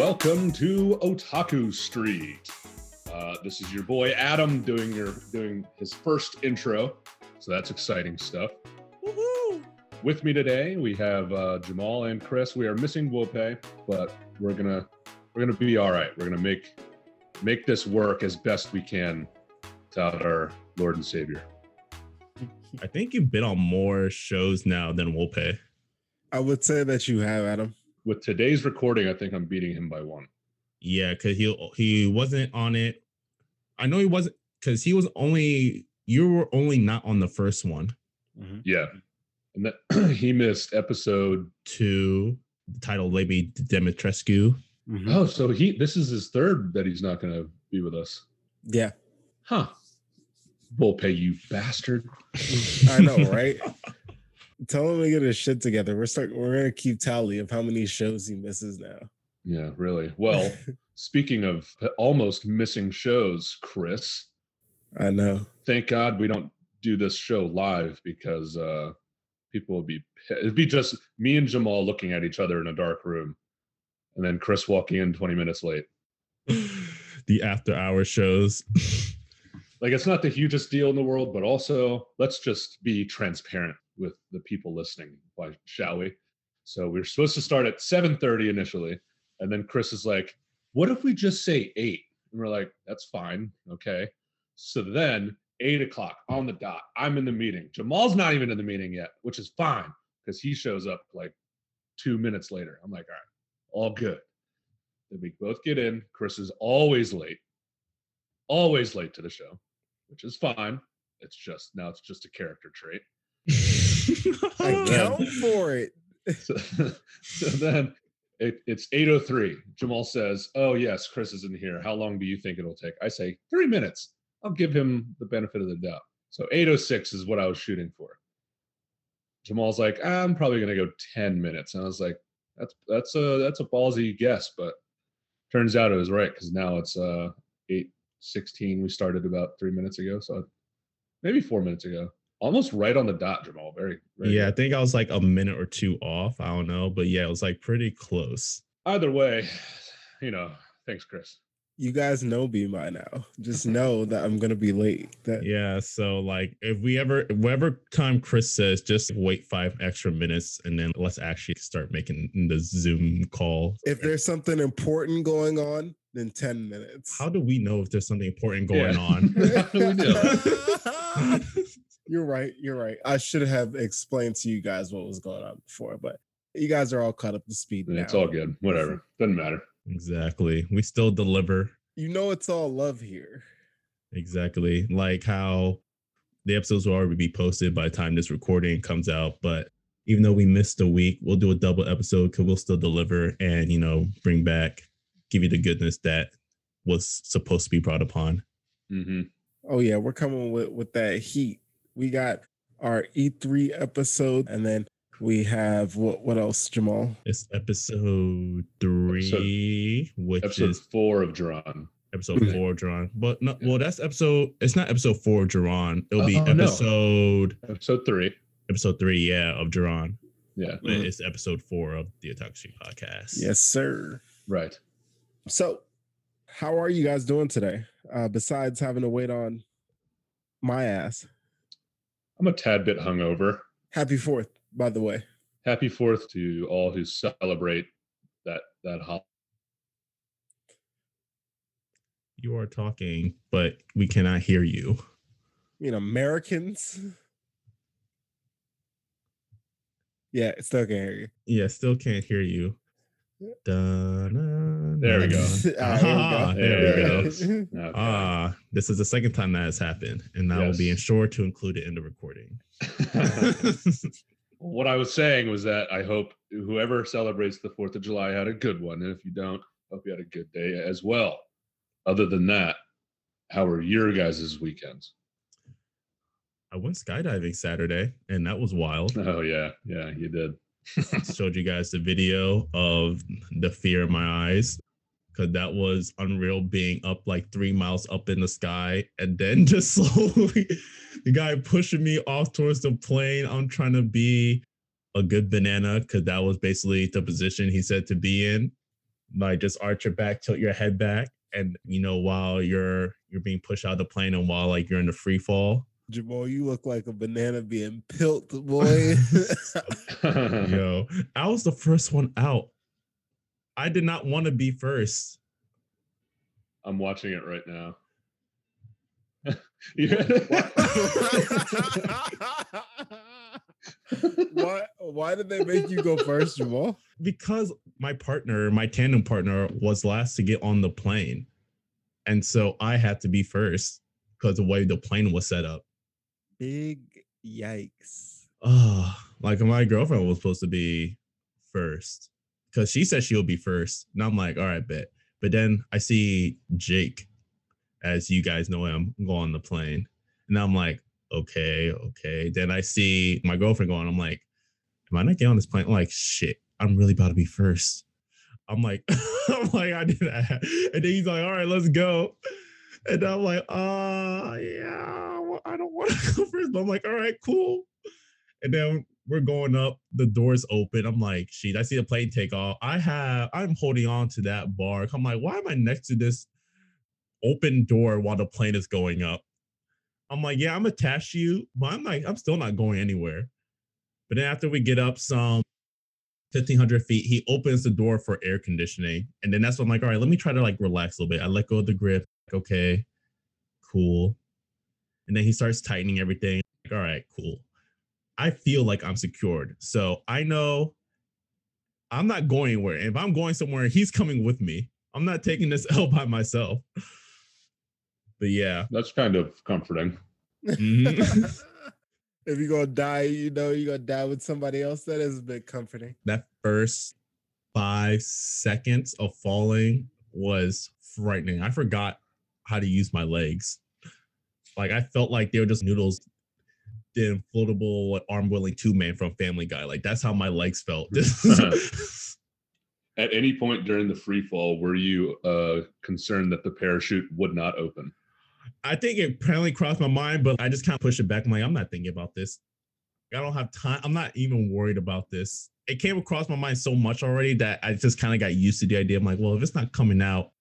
Welcome to Otaku Street. Uh, this is your boy Adam doing your doing his first intro, so that's exciting stuff. With me today, we have uh, Jamal and Chris. We are missing Wope, but we're gonna we're gonna be all right. We're gonna make make this work as best we can without our Lord and Savior. I think you've been on more shows now than Wope. I would say that you have, Adam. With today's recording, I think I'm beating him by one. Yeah, because he he wasn't on it. I know he wasn't because he was only you were only not on the first one. Yeah, and that he missed episode. two, the title Lady Dimitrescu. Mhm. Oh, so he this is his third that he's not going to be with us. Yeah, Huh. Wope, you bastard. I know, right? Tell him to get his shit together. We're start. We're gonna keep tally of how many shows he misses now. Yeah, really. Well, speaking of almost missing shows, Chris, I know. thank God we don't do this show live because uh people would be it'd be just me and Jamal looking at each other in a dark room and then Chris walking in 20 minutes late. the after hour shows. Like it's not the hugest deal in the world, but also let's just be transparent with the people listening, why shall we? So we are supposed to start at 7:30 initially, and then Chris is like, "What if we just say 8?" And we're like, "That's fine, okay." So then eight o'clock on the dot, I'm in the meeting. Jamal's not even in the meeting yet, which is fine because he shows up like two minutes later. I'm like, all right, all good. Then we both get in. Chris is always late, always late to the show, which is fine. It's just now it's just a character trait. I count for it. So, so then it, it's 803. Jamal says, Oh, yes, Chris is in here. How long do you think it'll take? I say, Three minutes. I'll give him the benefit of the doubt. So 806 is what I was shooting for. Jamal's like, I'm probably gonna go 10 minutes. And I was like, that's that's a that's a ballsy guess, but turns out it was right because now it's uh 816. We started about three minutes ago, so maybe four minutes ago. Almost right on the dot, Jamal. Very, very yeah, I think I was like a minute or two off. I don't know, but yeah, it was like pretty close. Either way, you know, thanks, Chris. You guys know me by now. Just know that I'm gonna be late. That Yeah, so like if we ever whatever time Chris says, just wait five extra minutes and then let's actually start making the Zoom call. if there's something important going on, then 10 minutes. How do we know if there's something important going Yeah. on? How do we know? You're right. You're right. I should have explained to you guys what was going on before, but you guys are all caught up to speed now. It's all good. Whatever. Doesn't matter. exactly. We still deliver. You know, it's all love here. Exactly. Like how the episodes will already be posted by the time this recording comes out. But even though we missed a week, we'll do a double episode because we'll still deliver and, you know, bring back, give you the goodness that was supposed to be brought upon. hmm Oh yeah, we're coming with with that heat. We got our E3 episode, and then we have what? What else, Jamal? It's episode three, which Episode is four of Joran. episode Mhm. four, John. But no, well, that's episode. It's not episode four, Joran. It'll be Oh, no. episode Episode three. episode three, yeah, of Joran. Yeah. But Mhm. It's episode four of the Otaku Street podcast. Yes, sir. Right. So, how are you guys doing today? Uh, besides having to wait on my ass. I'm a tad bit hungover. Happy Fourth, by the way. Happy Fourth to all who celebrate that that holiday. You are talking, but we cannot hear you. I mean, Americans. Yeah, still can't hear you. Yeah, still can't hear you. Da-na, There we go. Ah, Ah, there we go. Okay. Ah, this is the second time that has happened, and I will be Yes. ensured to include it in the recording. what I was saying was that I hope whoever celebrates the Fourth of July had a good one, and if you don't, hope you had a good day as well. Other than that, how are your guys' weekends? I went skydiving Saturday, and that was wild. Oh yeah, yeah, you did. Showed you guys the video of the fear in my eyes. Because that was unreal being up like three miles up in the sky and then just slowly the guy pushing me off towards the plane. I'm trying to be a good banana because that was basically the position he said to be in. like just arch your back, tilt your head back, and you know while you're you're being pushed out of the plane and while like you're in the free fall. Jamal, you look like a banana being pilt, boy. Yo, I was the first one out. I did not want to be first. I'm watching it right now. why why did they make you go first, Jamal? Because my partner, my tandem partner, was last to get on the plane. And so I had to be first because the way the plane was set up. Big yikes. Oh, like my girlfriend was supposed to be first because she said she'll be first. And I'm like, all right, bet. But then I see Jake, as you guys know him, go on the plane. And I'm like, okay, okay. Then I see my girlfriend going, I'm like, am I not getting on this plane? I'm like, shit, I'm really about to be first. I'm like, I'm like, I did that. And then he's like, all right, let's go. And I'm like, uh, yeah, I don't want to go first. But I'm like, all right, cool. And then we're going up, the doors open. I'm like, shit, I see the plane take off. I have, I'm holding on to that bar. I'm like, why am I next to this open door while the plane is going up? I'm like, yeah, I'm attached to you, but I'm like, I'm still not going anywhere. But then after we get up some 1500 feet, he opens the door for air conditioning. And then that's when I'm like, all right, let me try to like relax a little bit. I let go of the grip. Like, okay, cool. And then he starts tightening everything. Like, all right, cool. I feel like I'm secured. So I know I'm not going anywhere. If I'm going somewhere, he's coming with me. I'm not taking this L by myself. But yeah. That's kind of comforting. Mhm. if you're gonna die, you know you're gonna die with somebody else. That is a bit comforting. that first five seconds of falling was frightening. I forgot how to use my legs. Like I felt like they were just noodles, the inflatable arm wheeling two man from Family Guy. Like that's how my legs felt. At any point during the free fall, were you uh, concerned that the parachute would not open? I think it apparently crossed my mind, but I just kind of pushed it back. I'm like, I'm not thinking about this. I don't have time. I'm not even worried about this. It came across my mind so much already that I just kind of got used to the idea. I'm like, well, if it's not coming out,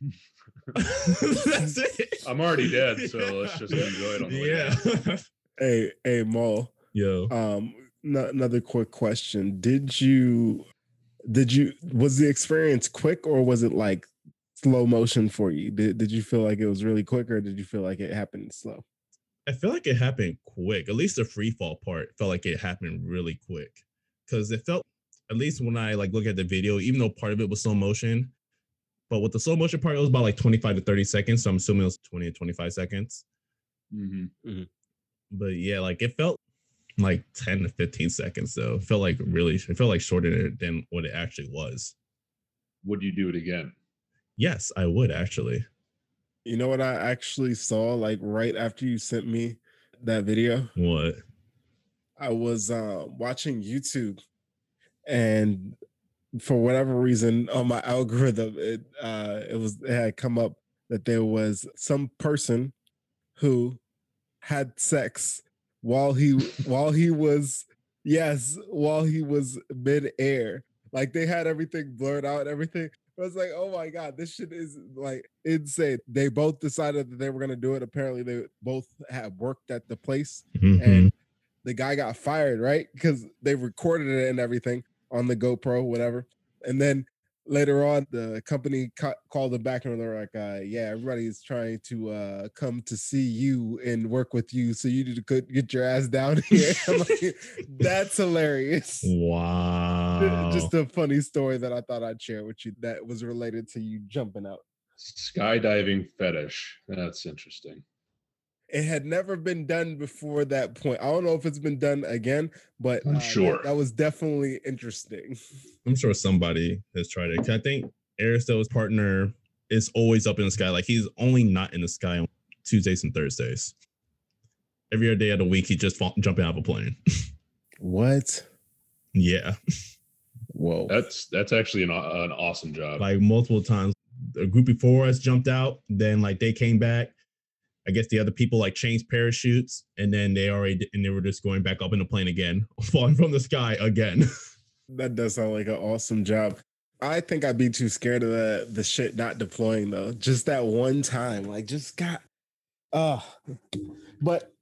that's it. I'm already dead, so let's just enjoy it on the way yeah. Hey, hey, Mo. Yo. Um, n- another quick question: Did you, did you, was the experience quick or was it like slow motion for you? Did Did you feel like it was really quick or did you feel like it happened slow? I feel like it happened quick. At least the free fall part felt like it happened really quick. Cause it felt at least when I like look at the video, even though part of it was slow motion, but with the slow motion part, it was about like 25 to 30 seconds. So I'm assuming it was 20 to 25 seconds. Mhm. But yeah, like it felt like 10 to 15 seconds though. It felt like really it felt like shorter than what it actually was. Would you do it again? Yes, I would actually. You know what I actually saw like right after you sent me that video? What? I was uh, watching YouTube, and for whatever reason on my algorithm, it uh, it was it had come up that there was some person who had sex while he while he was yes while he was mid air. Like they had everything blurred out, everything. I was like, oh my god, this shit is like insane. They both decided that they were gonna do it. Apparently, they both had worked at the place Mhm. and the guy got fired, right? Because they recorded it and everything on the GoPro, whatever. And then later on, the company ca- called them back and they're like, uh, "Yeah, everybody's trying to uh, come to see you and work with you, so you need to get- get your ass down here." Like, That's hilarious. Wow. Just a funny story that I thought I'd share with you that was related to you jumping out. Skydiving fetish. That's interesting. It had never been done before that point. I don't know if it's been done again, but I'm uh, that- sure. that was definitely interesting. I'm sure somebody has tried it. I think Aristo's partner is always up in the sky. Like he's only not in the sky on Tuesdays and Thursdays. Every other day of the week, he's just fall, jumping out of a plane. What? yeah, Whoa. That's that's actually an, an awesome job. like multiple times. A group before us jumped out, then like they came back. I guess the other people like changed parachutes, and then they already and they were just going back up in the plane again, falling from the sky again. That does sound like an awesome job. I think I'd be too scared of the the shit not deploying though. Just that one time, like just got. Uh, but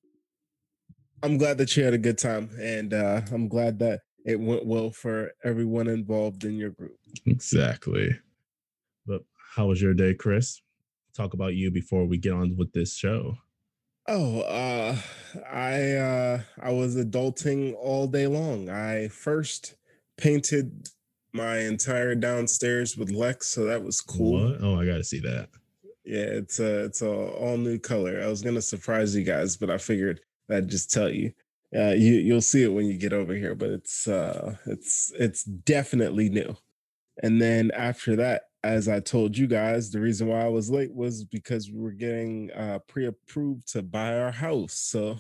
I'm glad that you had a good time, and uh, I'm glad that it went well for everyone involved in your group. Exactly. But how was your day, Chris? Talk about you before we get on with this show. Oh, uh, I uh, I was adulting all day long. I first painted my entire downstairs with Lex, so that was cool. What? Oh, I got to see that. Yeah, it's a it's a all new color. I was gonna surprise you guys, but I figured I'd just tell you. Uh, you you'll see it when you get over here, but it's uh it's it's definitely new. And then after that, as I told you guys, the reason why I was late was because we were getting uh, pre-approved to buy our house. So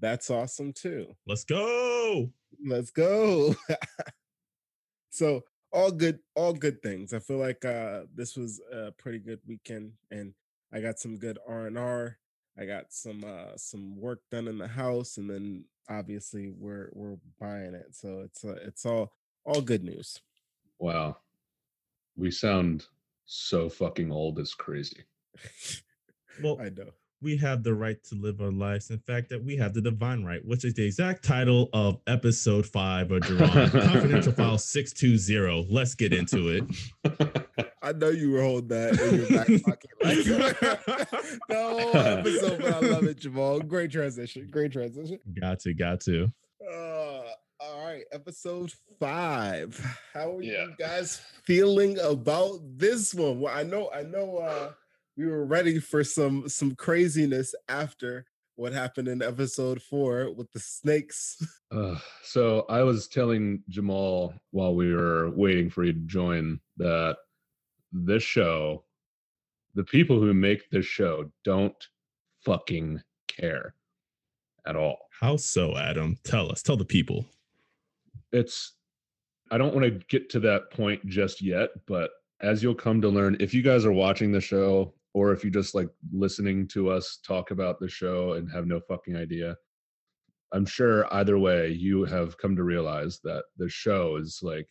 that's awesome too. Let's go. Let's go. so all good, all good things. I feel like uh, this was a pretty good weekend, and I got some good R and R. I got some uh, some work done in the house, and then obviously we're we're buying it. So it's uh, it's all all good news. Wow. We sound so fucking old. It's crazy. Well, I know. we have the right to live our lives. In fact, that we have the divine right, which is the exact title of episode five of Joran Confidential File 620. Let's get into it. I know you were holding that in your back pocket. Like, the whole episode, but I love it, Jamal. Great transition. Great transition. got to, got to. Uh, all right, episode five. How are Yeah. you guys feeling about this one? Well, I know, I know. uh We were ready for some some craziness after what happened in episode four with the snakes. Uh, so I was telling Jamal while we were waiting for you to join that this show, the people who make this show don't fucking care at all. How so, Adam? Tell us, tell the people. It's I don't want to get to that point just yet, but as you'll come to learn, if you guys are watching the show or if you just like listening to us talk about the show and have no fucking idea, I'm sure either way you have come to realize that the show is like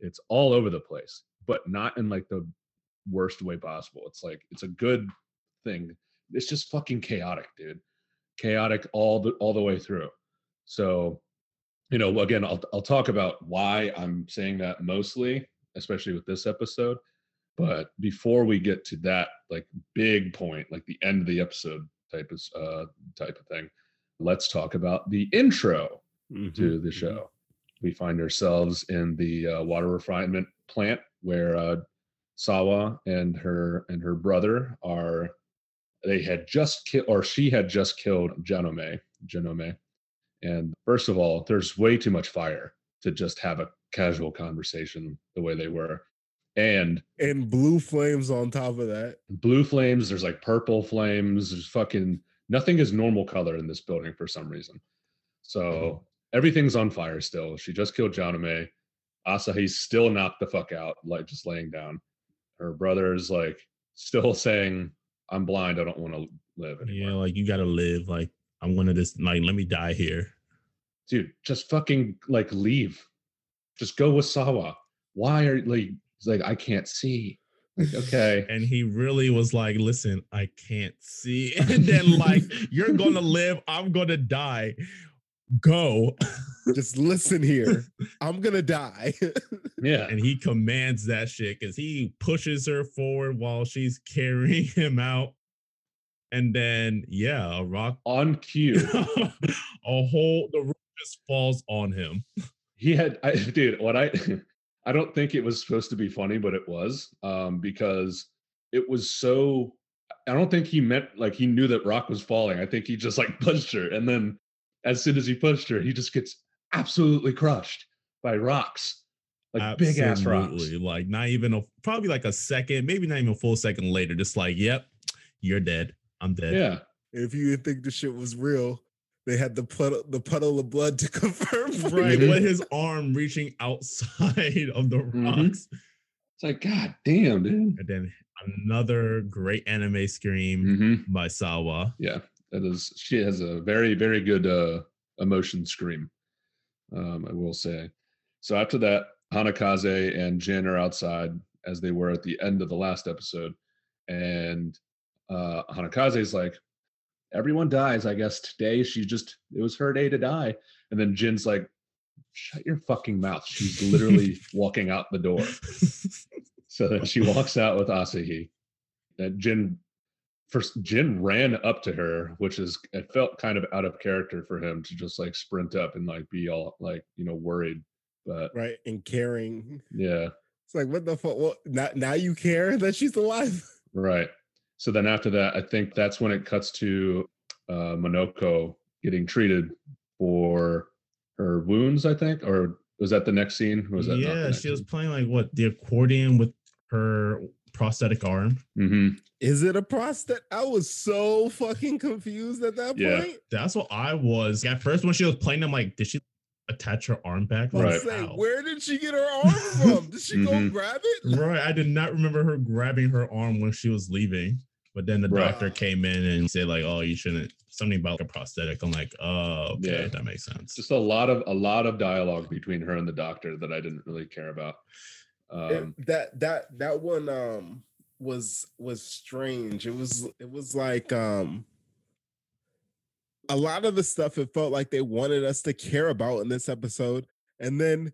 it's all over the place, but not in like the worst way possible. It's like it's a good thing. It's just fucking chaotic, dude. Chaotic all the all the way through. So you know, again, I'll I'll talk about why I'm saying that mostly, especially with this episode. But before we get to that, like big point, like the end of the episode type of uh, type of thing, let's talk about the intro Mm-hmm. to the show. We find ourselves in the uh, water refinement plant where uh, Sawa and her and her brother are. They had just killed, or she had just killed Janome. Janome, and first of all, there's way too much fire to just have a casual conversation the way they were, and And blue flames on top of that. blue flames. There's like purple flames. There's fucking nothing is normal color in this building for some reason. So everything's on fire still. She just killed Janome. Asahi's still knocked the fuck out, like just laying down. Her brother's like still saying, "I'm blind. I don't want to live anymore." Yeah, like you gotta live. Like I'm gonna just like let me die here. Dude, just fucking like leave. Just go with Sawa. Why are you like? He's like, I can't see. Like, okay. And he really was like, listen, I can't see. And then like, you're gonna live, I'm gonna die. Go. Just listen here. I'm gonna die. Yeah. And he commands that shit because he pushes her forward while she's carrying him out. And then yeah, a rock On cue. a whole the roof just falls on him. he had I, dude what i i don't think it was supposed to be funny but it was um because it was so i don't think he meant like he knew that rock was falling i think he just like pushed her and then as soon as he pushed her he just gets absolutely crushed by rocks like big ass rocks Like not even a probably like a second, maybe not even a full second later, just like, yep, you're dead. I'm dead. yeah if you didn't think the shit was real, they had the puddle, the puddle of blood to confirm. for Right. you. With his arm reaching outside of the Mhm. rocks. it's like god damn dude And then another great anime scream hmm by Sawa. yeah that is she has a very very good uh emotion scream um i will say so after that Hanakaze and Jin are outside as they were at the end of the last episode. And uh Hanakaze is like, everyone dies, I guess today. She just it was her day to die. And then Jin's like, shut your fucking mouth. She's literally walking out the door. So then she walks out with Asahi. And Jin first Jin ran up to her, which is it felt kind of out of character for him to just like sprint up and like be all like, you know, worried. But right and caring. yeah, It's like what the fuck? Well, now now you care that she's alive. right. So then after that, I think that's when it cuts to uh Monoko getting treated for her wounds, I think. Or was that the next scene? Was that yeah, next she was playing like what the accordion with her prosthetic arm. hmm Is it a prosthetic? I was so fucking confused at that Yeah. point. That's what I was at first when she was playing. I'm like, did she attach her arm back? I Right. saying, Ow. where did she get her arm from? Did she go Mhm. grab it? Right. I did not remember her grabbing her arm when she was leaving. But then the Right. doctor came in and said, like, oh, you shouldn't something about a prosthetic. I'm like, oh, okay, Yeah. that makes sense. Just a lot of a lot of dialogue between her and the doctor that I didn't really care about. It- Um, that that that one um was was strange. It was it was like um a lot of the stuff it felt like they wanted us to care about in this episode, and then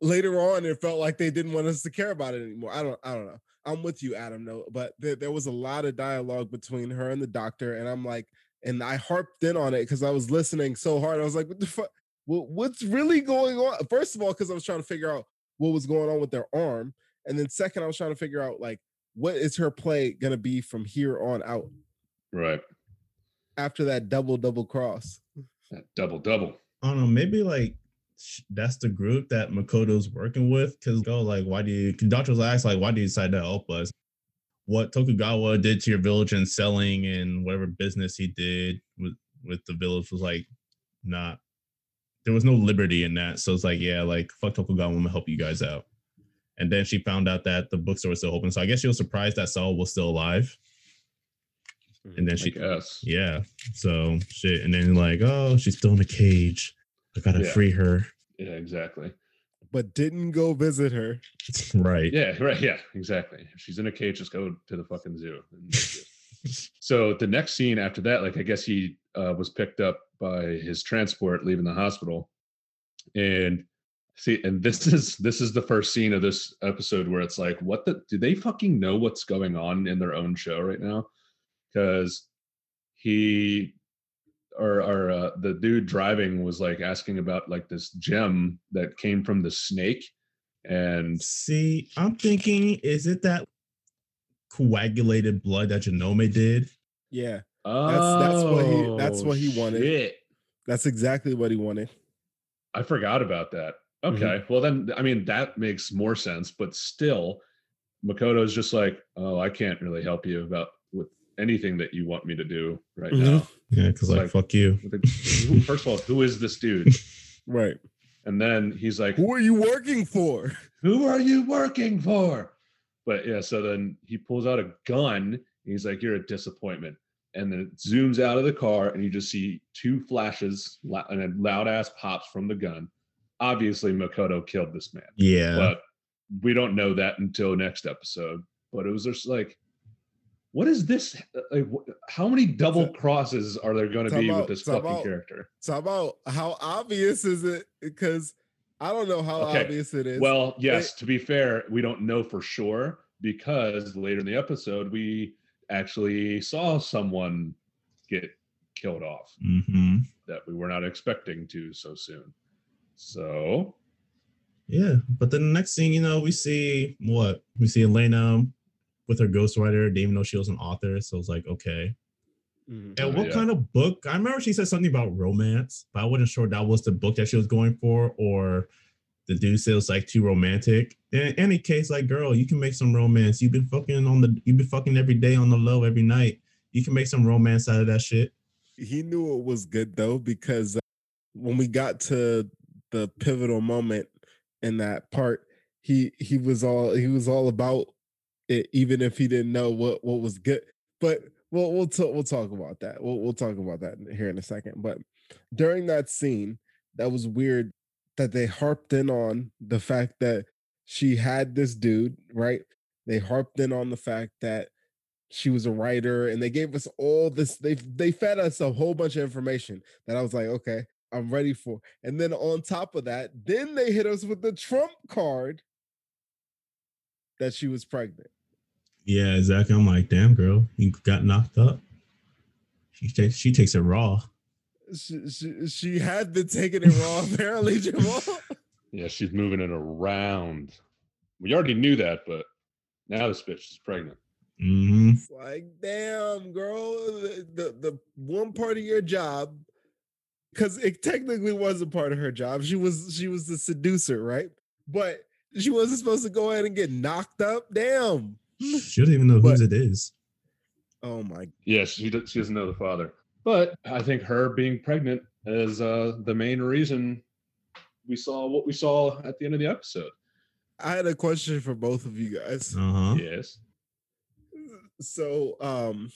later on it felt like they didn't want us to care about it anymore. I don't I don't know. I'm with you, Adam. No, but there, there was a lot of dialogue between her and the doctor, and I'm like, and I harped in on it because I was listening so hard. I was like, what the fuck? What, what's really going on? First of all, because I was trying to figure out what was going on with their arm, and then second, I was trying to figure out like what is her play gonna be from here on out right. after that double double cross. That double double. I don't know, maybe like sh- that's the group that Makoto's working with. Cause go like, why do you? Doctors ask like, why do you decide to help us? What Tokugawa did to your village and selling and whatever business he did with with the village was like not. There was no liberty in that, so it's like, yeah, like fuck Tokugawa, I'm gonna help you guys out. And then she found out that the bookstore was still open, so I guess she was surprised that Sawa was still alive. Hmm, and then she, yeah. So shit. And then like, oh, she's still in a cage. I gotta Yeah. free her. Yeah, exactly. But didn't go visit her. right. Yeah, right. Yeah, exactly. If she's in a cage, just go to the fucking zoo. and that's it. so the next scene after that, like I guess he uh, was picked up by his transport leaving the hospital, and see, and this is this is the first scene of this episode where it's like, what the? Do they fucking know what's going on in their own show right now? Because he or or uh, the dude driving was like asking about like this gem that came from the snake, and See, I'm thinking, is it that coagulated blood that Janome did? Yeah, that's what he- that's what he wanted. Oh, shit. that's exactly what he wanted. I forgot about that. Mhm. Okay. Well, then, I mean, that makes more sense, but still, Makoto's just like, oh, I can't really help you about with anything that you want me to do right Mhm. now. Yeah, because like, Like- fuck you. First of all, who is this dude? Right. And then he's like, Who are you working for? who are you working for? But yeah, so then he pulls out a gun. And he's like, you're a disappointment. And then it zooms out of the car, and you just see two flashes and a loud ass pops from the gun. Obviously, Makoto killed this man. Yeah. but we don't know that until next episode. But it was just like, what is this? Like, how many double crosses are there going to be out, with this fucking out. character? Talk about how obvious is it? Because I don't know how Okay, obvious it is. Well, yes. To be fair, we don't know for sure because later in the episode we actually saw someone get killed off hmm that we were not expecting to so soon. So Yeah. But then the next thing you know, we see what? We see Elena with her ghostwriter. They even know she was an author. So it's like, okay. Mhm. And Oh, what yeah. kind of book? I remember she said something about romance, but I wasn't sure that was the book that she was going for, or the dude said it was like too romantic. In any case, like girl, you can make some romance. You've been fucking on the you've been fucking every day on the low every night. You can make some romance out of that shit. he knew it was good though because uh, when we got to the pivotal moment in that part he he was all he was all about it even if he didn't know what what was good but we'll we'll talk we'll talk about that we'll we'll talk about that here in a second but during that scene that was weird that they harped in on the fact that she had this dude, right? They harped in on the fact that she was a writer and they gave us all this they they fed us a whole bunch of information that I was like, okay, I'm ready for. And then on top of that, then they hit us with the trump card that she was pregnant. Yeah, exactly. I'm like, damn, girl, you got knocked up. She takes she takes it raw. She, she, she had been taking it raw, apparently, Jamal. Yeah, she's moving it around. We already knew that, but now this bitch is pregnant. hmm It's like, damn, girl, the, the, the one part of your job, because it technically wasn't part of her job. She was she was the seducer, right? But she wasn't supposed to go ahead and get knocked up. Damn. She doesn't even know But- whose it is. Oh my Yeah, she does, she doesn't know the father, but I think her being pregnant is uh, the main reason we saw what we saw at the end of the episode. I had a question for both of you guys. Uh huh. Yes. So um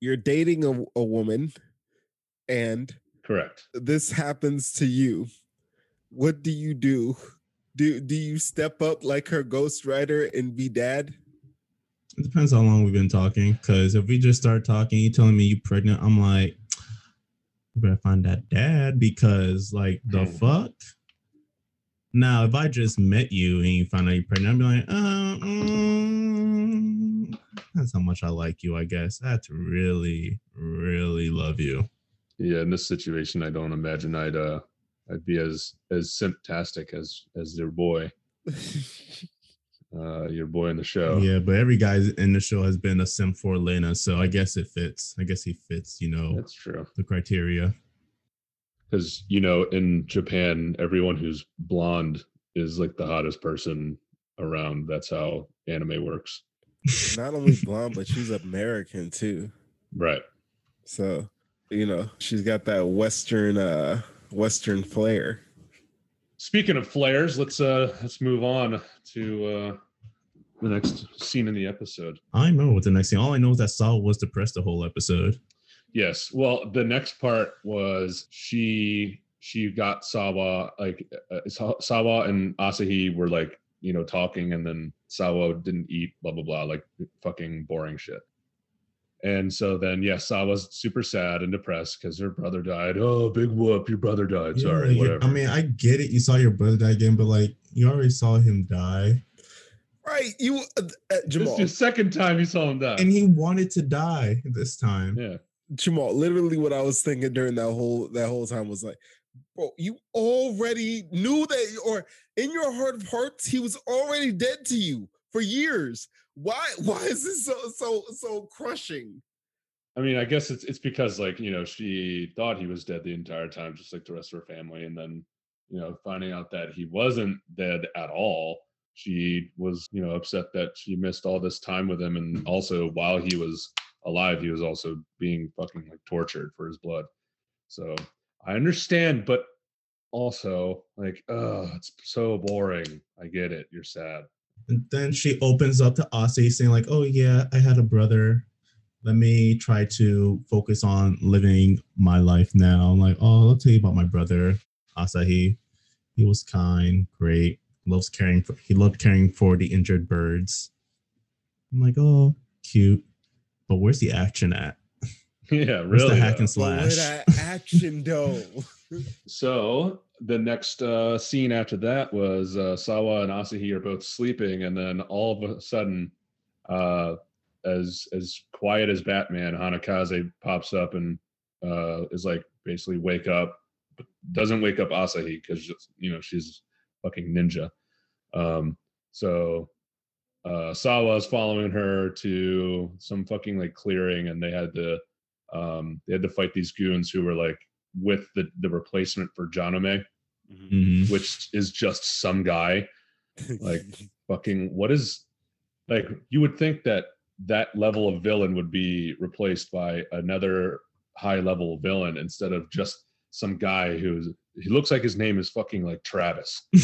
you're dating a, a woman and Correct. this happens to you. What do you do? Do do you step up like her ghostwriter and be dad? It depends how long we've been talking. Because if we just start talking, you telling me you pregnant, I'm like, you better find that dad because like the Hmm. fuck. Now, if I just met you and you find out you're pregnant, I'd be like, uh, mm, that's how much I like you, I guess. That's really, really love you. Yeah, in this situation, I don't imagine I'd uh I'd be as as simptastic as as your boy, uh, your boy in the show. Yeah, but every guy in the show has been a sim for Lena, so I guess it fits. I guess he fits, you know, that's true. the criteria. Because you know, in Japan, everyone who's blonde is like the hottest person around. That's how anime works. Not only blonde, but she's American too. Right. So, you know, she's got that western uh western flair. Speaking of flares, let's uh let's move on to uh the next scene in the episode. I don't know what the next thing. All I know is that Sawa was depressed the whole episode. Yes. Well, the next part was she she got Sawa like uh, Sawa and Asahi were like you know talking, and then Sawa didn't eat. Blah blah blah, like fucking boring shit. And so then, yes, yeah, Sawa's super sad and depressed because her brother died. Oh, big whoop! Your brother died. Yeah, Sorry, like, whatever. I mean, I get it. You saw your brother die again, but like you already saw him die, Right. You uh, uh, this Jamal. is the second time you saw him die. and he wanted to die this time. yeah. Jamal, literally what I was thinking during that whole that whole time was like, bro, you already knew that, or in your heart of hearts, he was already dead to you for years. Why? Why is this so so so crushing? I mean, I guess it's it's because like you know she thought he was dead the entire time, just like the rest of her family, and then you know finding out that he wasn't dead at all, she was you know upset that she missed all this time with him, and also while he was alive, he was also being fucking like tortured for his blood. So I understand, but also like, oh, it's so boring. I get it. You're sad. And then she opens up to Ase saying, like, oh yeah, I had a brother. Let me try to focus on living my life now. I'm like, oh, I'll tell you about my brother, Asahi. He was kind, great, loves caring for he loved caring for the injured birds. I'm like, oh, cute. But where's the action at? yeah, Where's really. the hack though. and But with slash? that action though. So the next uh, scene after that was uh, Sawa and Asahi are both sleeping, and then all of a sudden, uh, as as quiet as Batman, Hanakaze pops up and uh, is like basically wake up, but doesn't wake up Asahi because you know she's fucking ninja. Um, so uh, Sawa's following her to some fucking like clearing, and they had to um, they had to fight these goons who were like with the the replacement for Janome, Mhm. which is just some guy. Like, Fucking what is like you would think that that level of villain would be replaced by another high level villain instead of just some guy who's he looks like his name is fucking like Travis.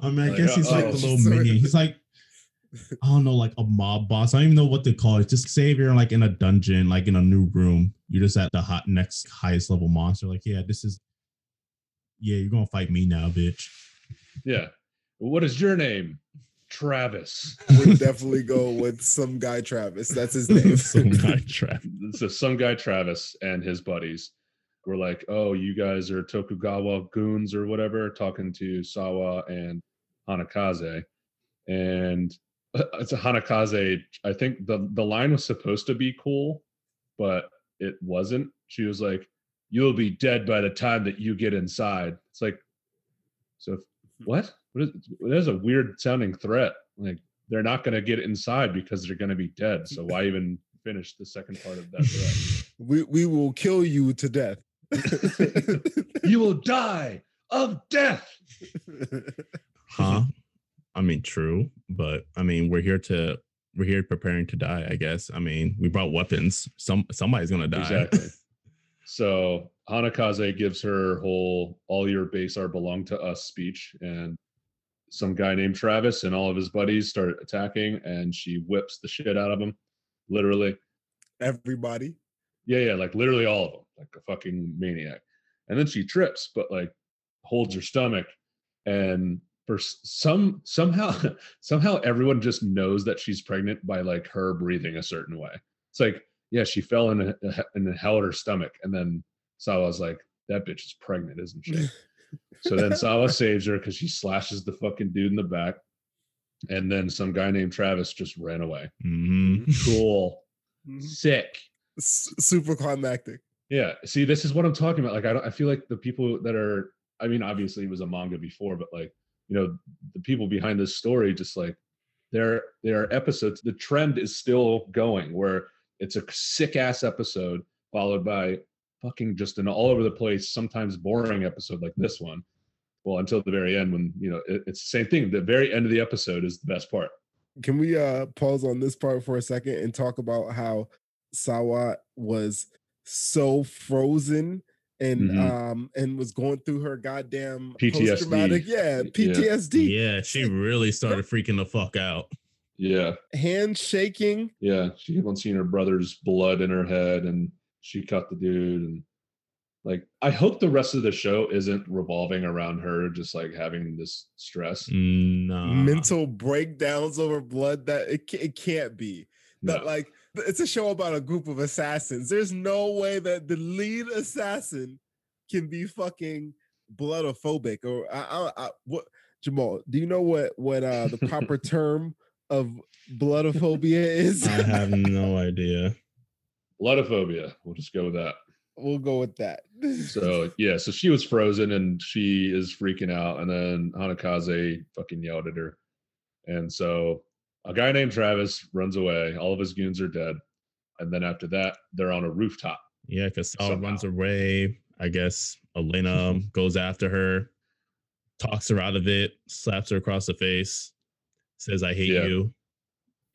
I mean, I Like, guess he's like uh-oh. the little Sorry. minion. He's like I don't know, like a mob boss. I don't even know what to call it. Just say if you're like in a dungeon, like in a new room, you're just at the hot next highest level monster. Like, yeah, this is yeah, you're gonna fight me now, bitch. Yeah. What is your name? Travis. Would definitely go with some guy Travis. That's his name. Some guy trap. So some guy Travis and his buddies were like, "Oh, you guys are Tokugawa goons or whatever," talking to Sawa and Hanakaze, and it's a Hanakaze. I think the the line was supposed to be cool, but it wasn't. She was like, "You'll be dead by the time that you get inside." It's like, so if, hmm. what? What is? There's a weird sounding threat. Like they're not going to get inside because they're going to be dead. So why even finish the second part of that threat? we we will kill you to death. you will die of death. Huh? I mean, true, but I mean, we're here to we're here preparing to die. I guess. I mean, we brought weapons. Some somebody's gonna die. Exactly. So Hanakaze gives her whole "all your base are belong to us" speech, and some guy named Travis and all of his buddies start attacking, and she whips the shit out of them, literally. Everybody. Yeah, yeah, like literally all of them, like a fucking maniac. And then she trips, but like holds her stomach, and for some somehow somehow everyone just knows that she's pregnant by like her breathing a certain way. It's like, yeah, she fell in a, and held her stomach, and then Sawa's like, that bitch is pregnant, isn't she? so then Sawa saves her because she slashes the fucking dude in the back, and then some guy named Travis just ran away. hmm Cool, sick. S- super climactic. Yeah. See, this is what I'm talking about. Like, I don't. I feel like the people that are. I mean, obviously it was a manga before, but like, you know, the people behind this story, just like, there, there are episodes. The trend is still going where it's a sick ass episode followed by fucking just an all over the place, sometimes boring episode like this one. Well, until the very end, when you know it, it's the same thing. The very end of the episode is the best part. Can we uh pause on this part for a second and talk about how Sawa was so frozen and Mhm. um and was going through her goddamn PTSD. post-traumatic yeah Yeah. PTSD Yeah, she really started freaking the fuck out. Yeah. hand shaking Yeah, she kept on seeing her brother's blood in her head, and she cut the dude. And like, I hope the rest of the show isn't revolving around her just like having this stress. Nah. mental breakdowns over blood that it, it can't be that No. like th- it's a show about a group of assassins there's no way that the lead assassin can be fucking bloodophobic or I, I, I, what Jamal do you know what what uh the proper term of bloodophobia is I have no idea. Blodophobia. We'll just go with that. we'll go with that So yeah, so she was frozen and she is freaking out, and then Hanakaze fucking yelled at her, and so a guy named Travis runs away. All of his goons are dead, and then after that, they're on a rooftop. Yeah, because Sal Somehow. runs away. I guess Elena goes after her, talks her out of it, slaps her across the face, says, I hate Yeah. you.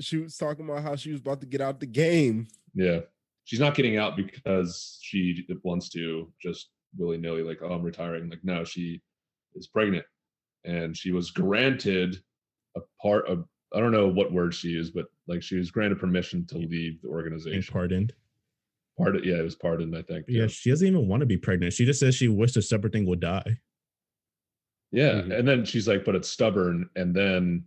she was talking about how she was about to get out the game Yeah. She's not getting out because she wants to just willy nilly, like, oh, I'm retiring. Like, no, she is pregnant. And she was granted a part of, I don't know what word she used, but like she was granted permission to leave the Being organization. pardoned. Pardon, yeah, it was pardoned, I think. Yeah, she doesn't even want to be pregnant. She just says she wished the separate thing would die. Yeah. Mhm. And then she's like, but it's stubborn. And then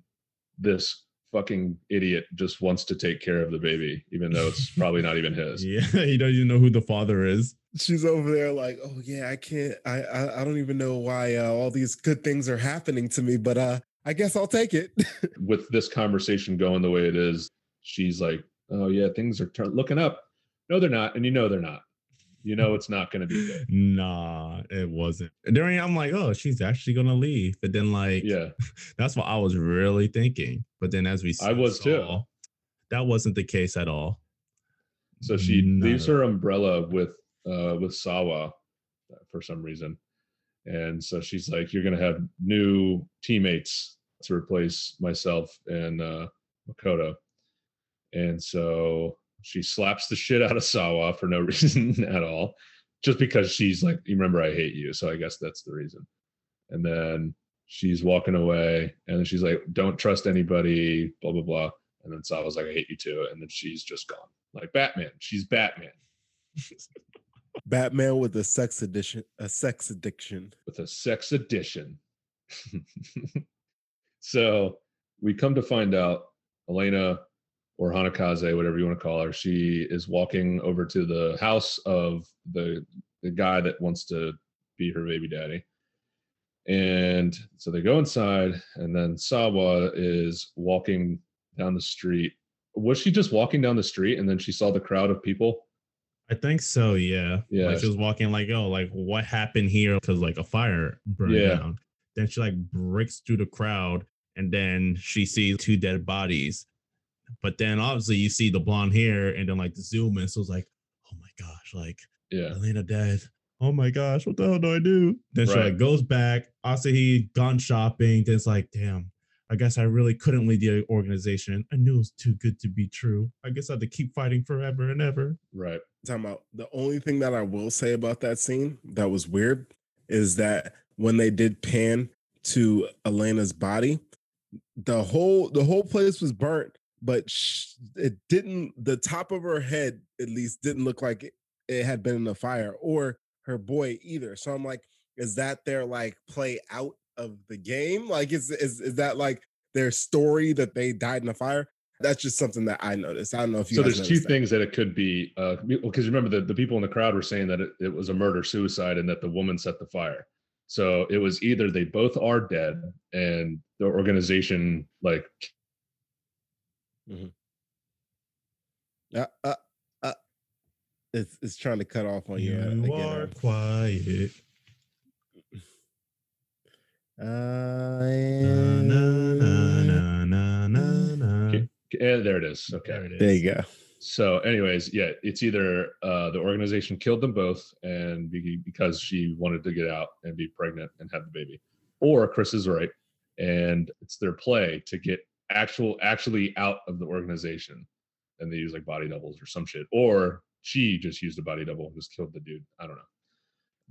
this fucking idiot just wants to take care of the baby, even though it's probably not even his. Yeah, he doesn't even know who the father is. she's over there like oh yeah i can't i i, I don't even know why uh, all these good things are happening to me but uh i guess i'll take it with this conversation going the way it is, she's like, "Oh yeah, things are turn- looking up." No, they're not, and you know they're not. You know it's not going to be good. Nah, it wasn't. During, I'm like, oh, she's actually gonna leave. But then, like, Yeah, that's what I was really thinking. But then, as we I was too. saw, that wasn't the case at all. so she Not leaves her umbrella with uh with Sawa uh, for some reason, and so she's like, "You're going to have new teammates to replace myself and uh, Makoto," and so she slaps the shit out of Sawa for no reason at all, just because she's like, "You remember I hate you," so I guess that's the reason. And then she's walking away, and she's like, "Don't trust anybody," blah blah blah. And then Sawa's like, "I hate you too," and then she's just gone. Like Batman, she's Batman Batman with a sex addiction, a sex addiction. with a sex addiction. so we come to find out Elena or Hanakaze, whatever you want to call her, she is walking over to the house of the the guy that wants to be her baby daddy. And so they go inside, and then Sawa is walking down the street. Was she just walking down the street and then she saw the crowd of people? I think so. Yeah. Yeah. Like she was walking like, oh, like what happened here? Because like a fire burned Yeah. down. Then she like breaks through the crowd, and then she sees two dead bodies. But then obviously you see the blonde hair, and then like the zoom in. So it's like, oh my gosh, like Yeah. Elena dead. Oh my gosh, what the hell do I do? Then she Right. like goes back. Asahi gone shopping. Then it's like, damn, I guess I really couldn't lead the organization. I knew it was too good to be true. I guess I had to keep fighting forever and ever. Right. Talking about the only thing that I will say about that scene that was weird is that when they did pan to Elena's body, the whole the whole place was burnt, but sh- it didn't. The top of her head, at least, didn't look like it, it had been in the fire, or her boy either. So I'm like, is that their like play out of the game? Like, is is is that like their story that they died in a fire? That's just something that I noticed. I don't know if you. so there's two that. things that it could be uh because remember the, the people in the crowd were saying that it, it was a murder suicide and that the woman set the fire so it was either they both are dead and the organization like Uh, uh, uh, it's it's trying to cut off on you. You uh, are quiet. Uh, Na, na, na. Eh, there it is. There okay it is. there you go. so anyways yeah it's either uh the organization killed them both and be, because she wanted to get out and be pregnant and have the baby or chris is right and it's their play to get actual actually out of the organization and they use like body doubles or some shit or she just used a body double and just killed the dude. I don't know.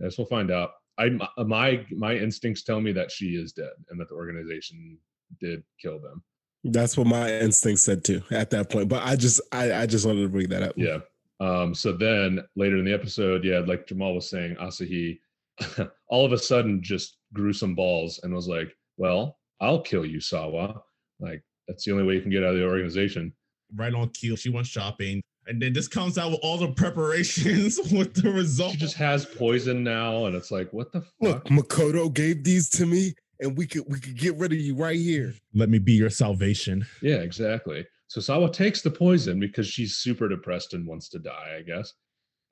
I guess we'll find out. I my my instincts tell me that she is dead and that the organization did kill them That's what my instinct said too at that point. But I just I, I just wanted to bring that up. Yeah. Um, so then later in the episode, yeah, like Jamal was saying, Asahi all of a sudden just grew some balls and was like, Well, I'll kill you, Sawa. Like, that's the only way you can get out of the organization. Right on cue. She went shopping. And then this comes out with all the preparations with the result. She just has poison now, and it's like, what the Look, fuck? Makoto gave these to me, and we could we could get rid of you right here. Let me be your salvation. Yeah, exactly. So Sawa takes the poison because she's super depressed and wants to die, I guess.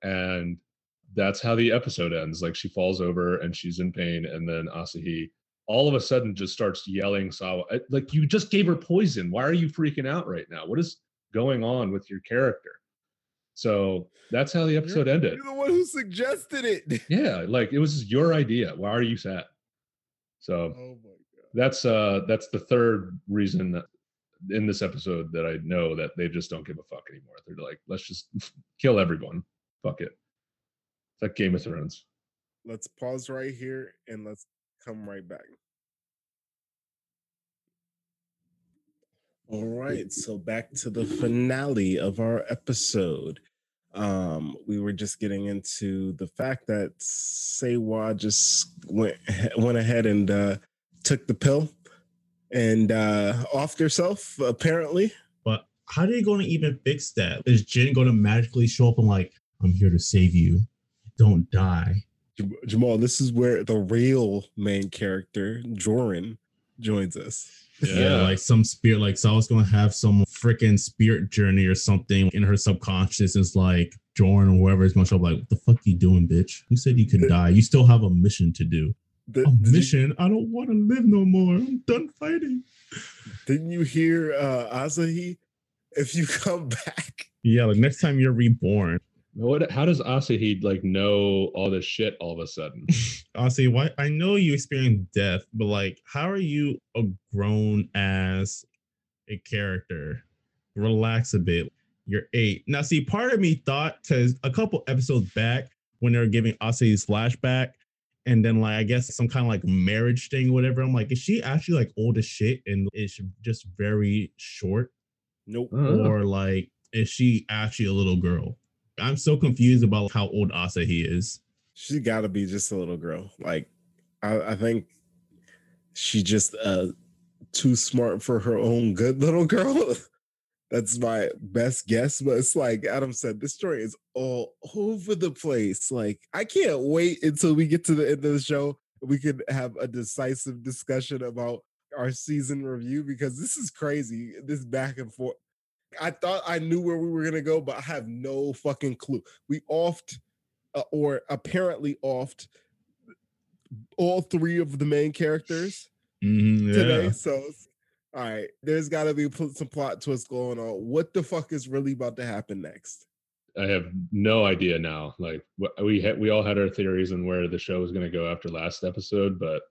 And that's how the episode ends. Like she falls over and she's in pain, and then Asahi all of a sudden just starts yelling Sawa, uh, like you just gave her poison. Why are you freaking out right now? What is going on with your character? So that's how the episode ended. You're the one who suggested it. Yeah, like it was your idea. Why are you sad? So Oh that's uh that's the third reason that in this episode that I know that they just don't give a fuck anymore. They're like, let's just kill everyone. Fuck it. It's like Game of Thrones. Let's pause right here and let's come right back. All right, so back to the finale of our episode. Um, we were just getting into the fact that Sawa just went went ahead and uh, took the pill and uh, offed herself. Apparently, But how are they going to even fix that? Is Jin going to magically show up and like, I'm here to save you. Don't die. Jamal, this is where the real main character Joran joins us. Yeah, like some spirit, like Sal's gonna have some freaking spirit journey or something in her subconscious. is like Joran or whoever is gonna show up, like, what the fuck you doing, bitch? You said you could die. You still have a mission to do. The- A did you- mission? I don't want to live no more. I'm done fighting. Didn't you hear uh Asahi? If you come back, Yeah, like next time you're reborn. What how does Asahi like know all this shit all of a sudden? I'll why I know you experienced death, but like how are you a grown as a character? Relax a bit. You're eight. Now, see, part of me thought because a couple episodes back, when they were giving Asahi's flashback, and then like I guess some kind of like marriage thing, whatever. I'm like, is she actually like old as shit and is just very short, Nope. Oh. or like is she actually a little girl? I'm so confused about how old Asahi is. She got to be just a little girl. Like, I, I think she just uh too smart for her own good little girl. That's my best guess. But it's like Adam said, this story is all over the place. Like, I can't wait until we get to the end of the show. We can have a decisive discussion about our season review because this is crazy. This back and forth. I thought I knew where we were gonna go, but I have no fucking clue. We oft uh, or apparently oft all three of the main characters Mhm, today. So, all right, there's got to be some plot twist going on. What the fuck is really about to happen next? I have no idea now. Like we had, we all had our theories on where the show was going to go after last episode, but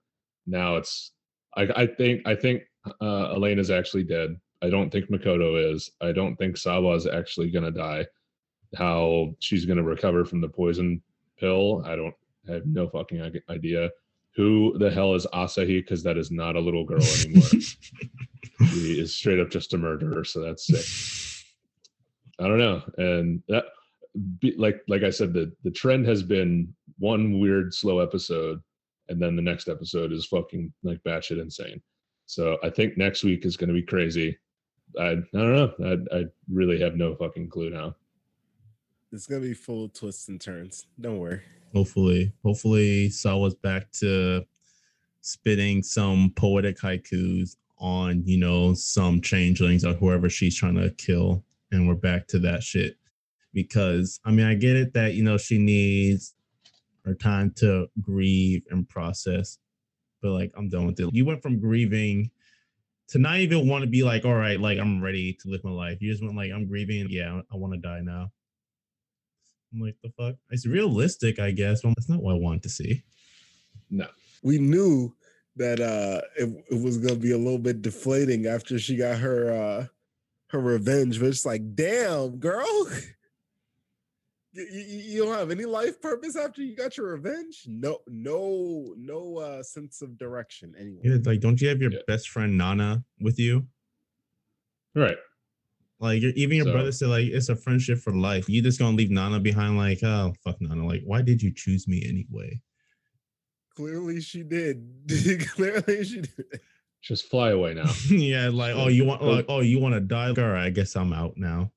now it's. I, I think I think uh, Elena's actually dead. I don't think Makoto is. I don't think Sawa's actually going to die. How she's going to recover from the poison pill, I don't. I have no fucking idea. Who the hell is Asahi? Because that is not a little girl anymore. she is straight up just a murderer. So that's sick. I don't know, and that be, like like I said, the the trend has been one weird slow episode, and then the next episode is fucking like batshit insane. So I think next week is going to be crazy. I I don't know. I I really have no fucking clue now. It's gonna be full of twists and turns. Don't worry. hopefully, hopefully Sawa's back to spitting some poetic haikus on, you know, some changelings or whoever she's trying to kill. And we're back to that shit. Because I mean, I get it that, you know, she needs her time to grieve and process. But like, I'm done with it. You went from grieving to not even want to be like, all right, like I'm ready to live my life. You just went like, I'm grieving. Yeah, I want to die now. I'm like, the fuck? It's realistic, I guess. But that's not what I wanted to see. No, We knew that uh it, it was gonna be a little bit deflating after she got her uh her revenge, but it's like, damn, girl. You, you, you don't have any life purpose after you got your revenge? No, no, no uh sense of direction anyway. Yeah, like, don't you have your Yeah. best friend Nana with you? right. Like, your- even your So- brother said, like, it's a friendship for life. You just gonna leave Nana behind? Like, oh fuck Nana. Like, why did you choose me anyway? Clearly she did. Clearly she did. Just fly away now. yeah, like, oh, you want, like, oh, oh, you want to die? All right, I guess I'm out now.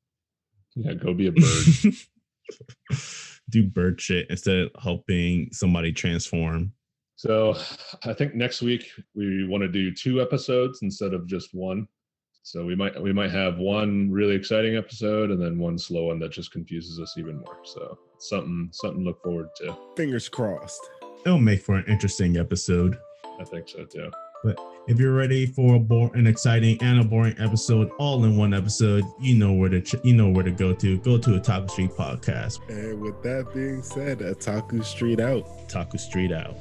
Yeah, go be a bird. Do bird shit instead of helping somebody transform. So I think next week we want to do two episodes instead of just one. So we might we might have one really exciting episode and then one slow one that just confuses us even more. So something something to look forward to. Fingers crossed. It'll make for an interesting episode. I think so too. But if you're ready for a bore, an exciting and a boring episode, all in one episode, you know where to ch- you know where to go to. Go to Otaku Street podcast. And with that being said, a Otaku Street out. Taco Street out.